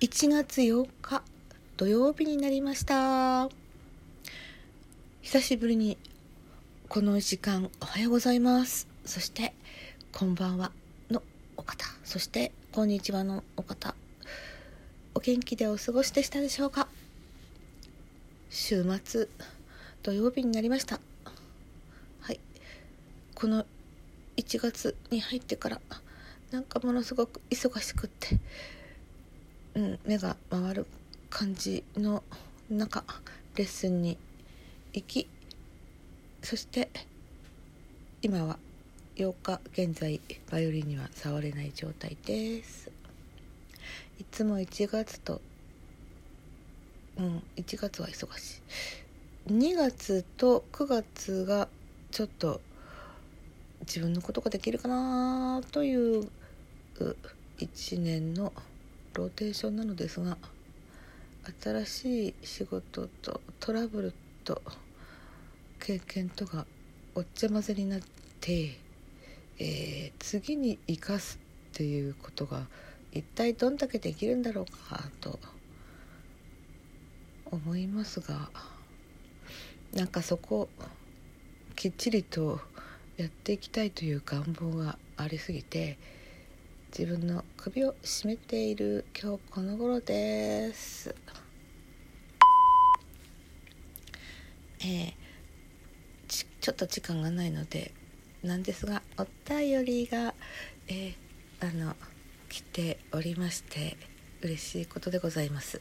1月8日土曜日になりました。久しぶりにこの時間おはようございます。そしてこんばんはのお方。そしてこんにちはのお方。お元気でお過ごしでしたでしょうか。週末土曜日になりました。はい。この1月に入ってからなんかものすごく忙しくって、うん、目が回る感じの中レッスンに行きそして今は8日現在バイオリンには触れない状態です。いつも1月とうん1月は忙しい。2月と9月がちょっと自分のことができるかなという1年のローテーションなのですが新しい仕事とトラブルと経験とがおっちゃ混ぜになって、えー、次に生かすっていうことが一体どんだけできるんだろうかと思いますがなんかそこきっちりとやっていきたいという願望がありすぎて自分の首を絞めている今日この頃です。えー、ちちょっと時間がないのでなんですがお便りが、えー、あの来ておりまして嬉しいことでございます。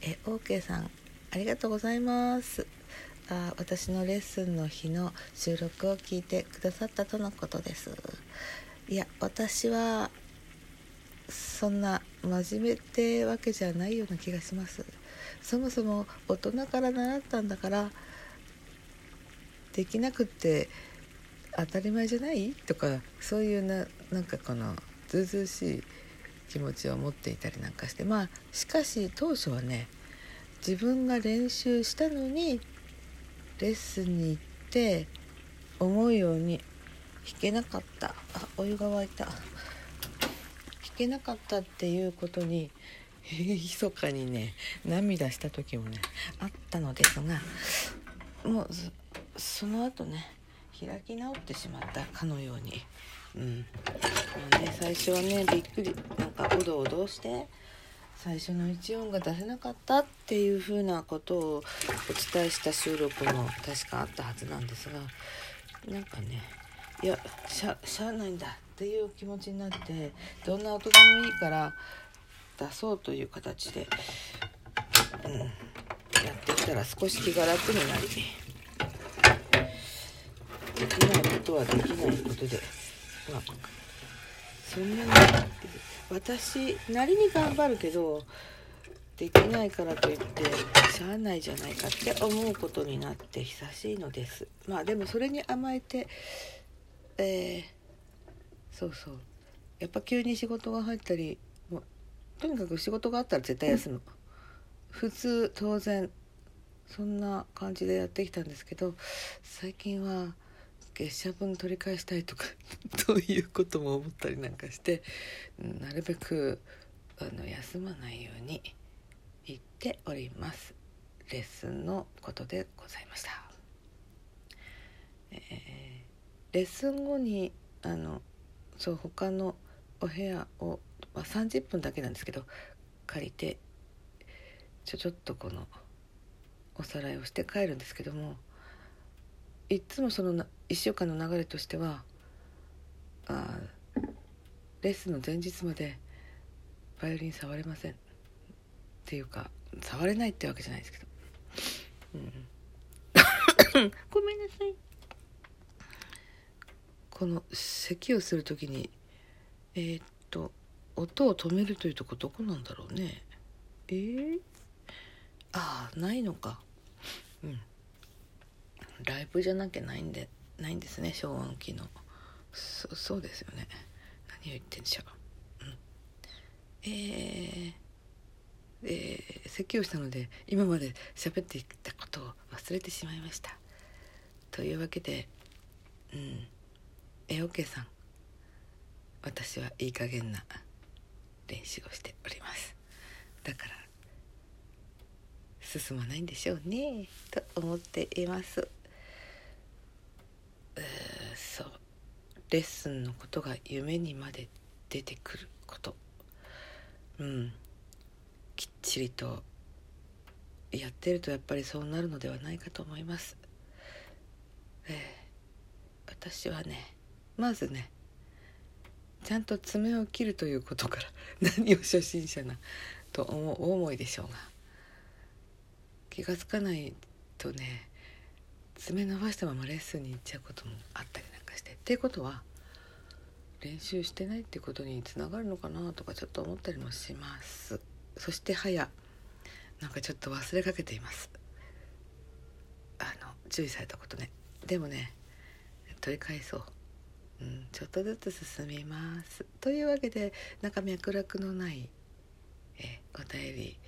えー、OK さんありがとうございます。あ私のレッスンの日の収録を聞いてくださったとのことですいや私はそんな真面目ってわけじゃないような気がします。そもそも大人から習ったんだからできなくって当たり前じゃない？とかそういうななんかこのずうずうしい気持ちを持っていたりなんかして。まあしかし当初はね自分が練習したのにレッスンに行って思うように弾けなかった。あお湯が沸いた。けなかったっていうことに 密かにね涙した時もねあったのですがもうその後ね開き直ってしまったかのように、うん。まあね、最初はねびっくりなんかおどおどして最初の1音が出せなかったっていうふうなことをお伝えした収録も確かあったはずなんですがなんかねいやしゃしゃあないんだ。っていう気持ちになってどんな音でもいいから出そうという形で、うん、やってきたら少し気が楽になりできないことはできないことでまあそんなに私なりに頑張るけどできないからといってしゃあないじゃないかって思うことになって久しいのです。まあでもそれに甘えてえー、そうそう。やっぱ急に仕事が入ったりもうとにかく仕事があったら絶対休む。普通当然そんな感じでやってきたんですけど最近は月謝分取り返したいとか そういうことも思ったりなんかしてなるべくあの休まないように言っております。レッスンのことでございました、えー、レッスン後にあのそう他のお部屋を、まあ、30分だけなんですけど借りてちょちょっとこのおさらいをして帰るんですけどもいつもその1週間の流れとしてはあレッスンの前日までバイオリン触れません。っていうか触れないってわけじゃないですけど、うん、ごめんなさい。この咳をする時にえー、っと音を止めるというとこどこなんだろうね。えー、ああないのか。うん。ライブじゃなきゃないんでないんですね消音機能そそうですよね。何を言ってんでしょう、うん、えー、えー、説教したので今まで喋っていたことを忘れてしまいました。というわけでうん。えおけさん。私はいい加減な練習をしております。だから進まないんでしょうねと思っています。うそう。レッスンのことが夢にまで出てくること。うん。きっちりとやってるとやっぱりそうなるのではないかと思います。えー、私はねまずねちゃんと爪を切るということから 何を初心者なと思思いでしょうが気が付かないとね爪伸ばしたままレッスンに行っちゃうこともあったりなんかして。っていうことは練習してないってことにつながるのかなとかちょっと思ったりもします。そして早なんかちょっと忘れかけています。あの注意されたことね。でもね取り返そう、うん、ちょっとずつ進みます。というわけでなんか脈絡のないえお便り。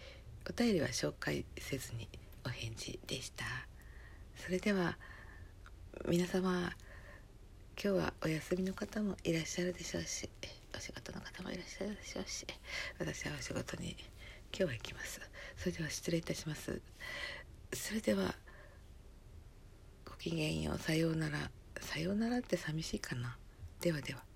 お便りは紹介せずにお返事でした。それでは皆様今日はお休みの方もいらっしゃるでしょうしお仕事の方もいらっしゃるでしょうし私はお仕事に今日は行きます。それでは失礼いたします。それではごきげんよう。さようなら。さようならって寂しいかな。ではでは。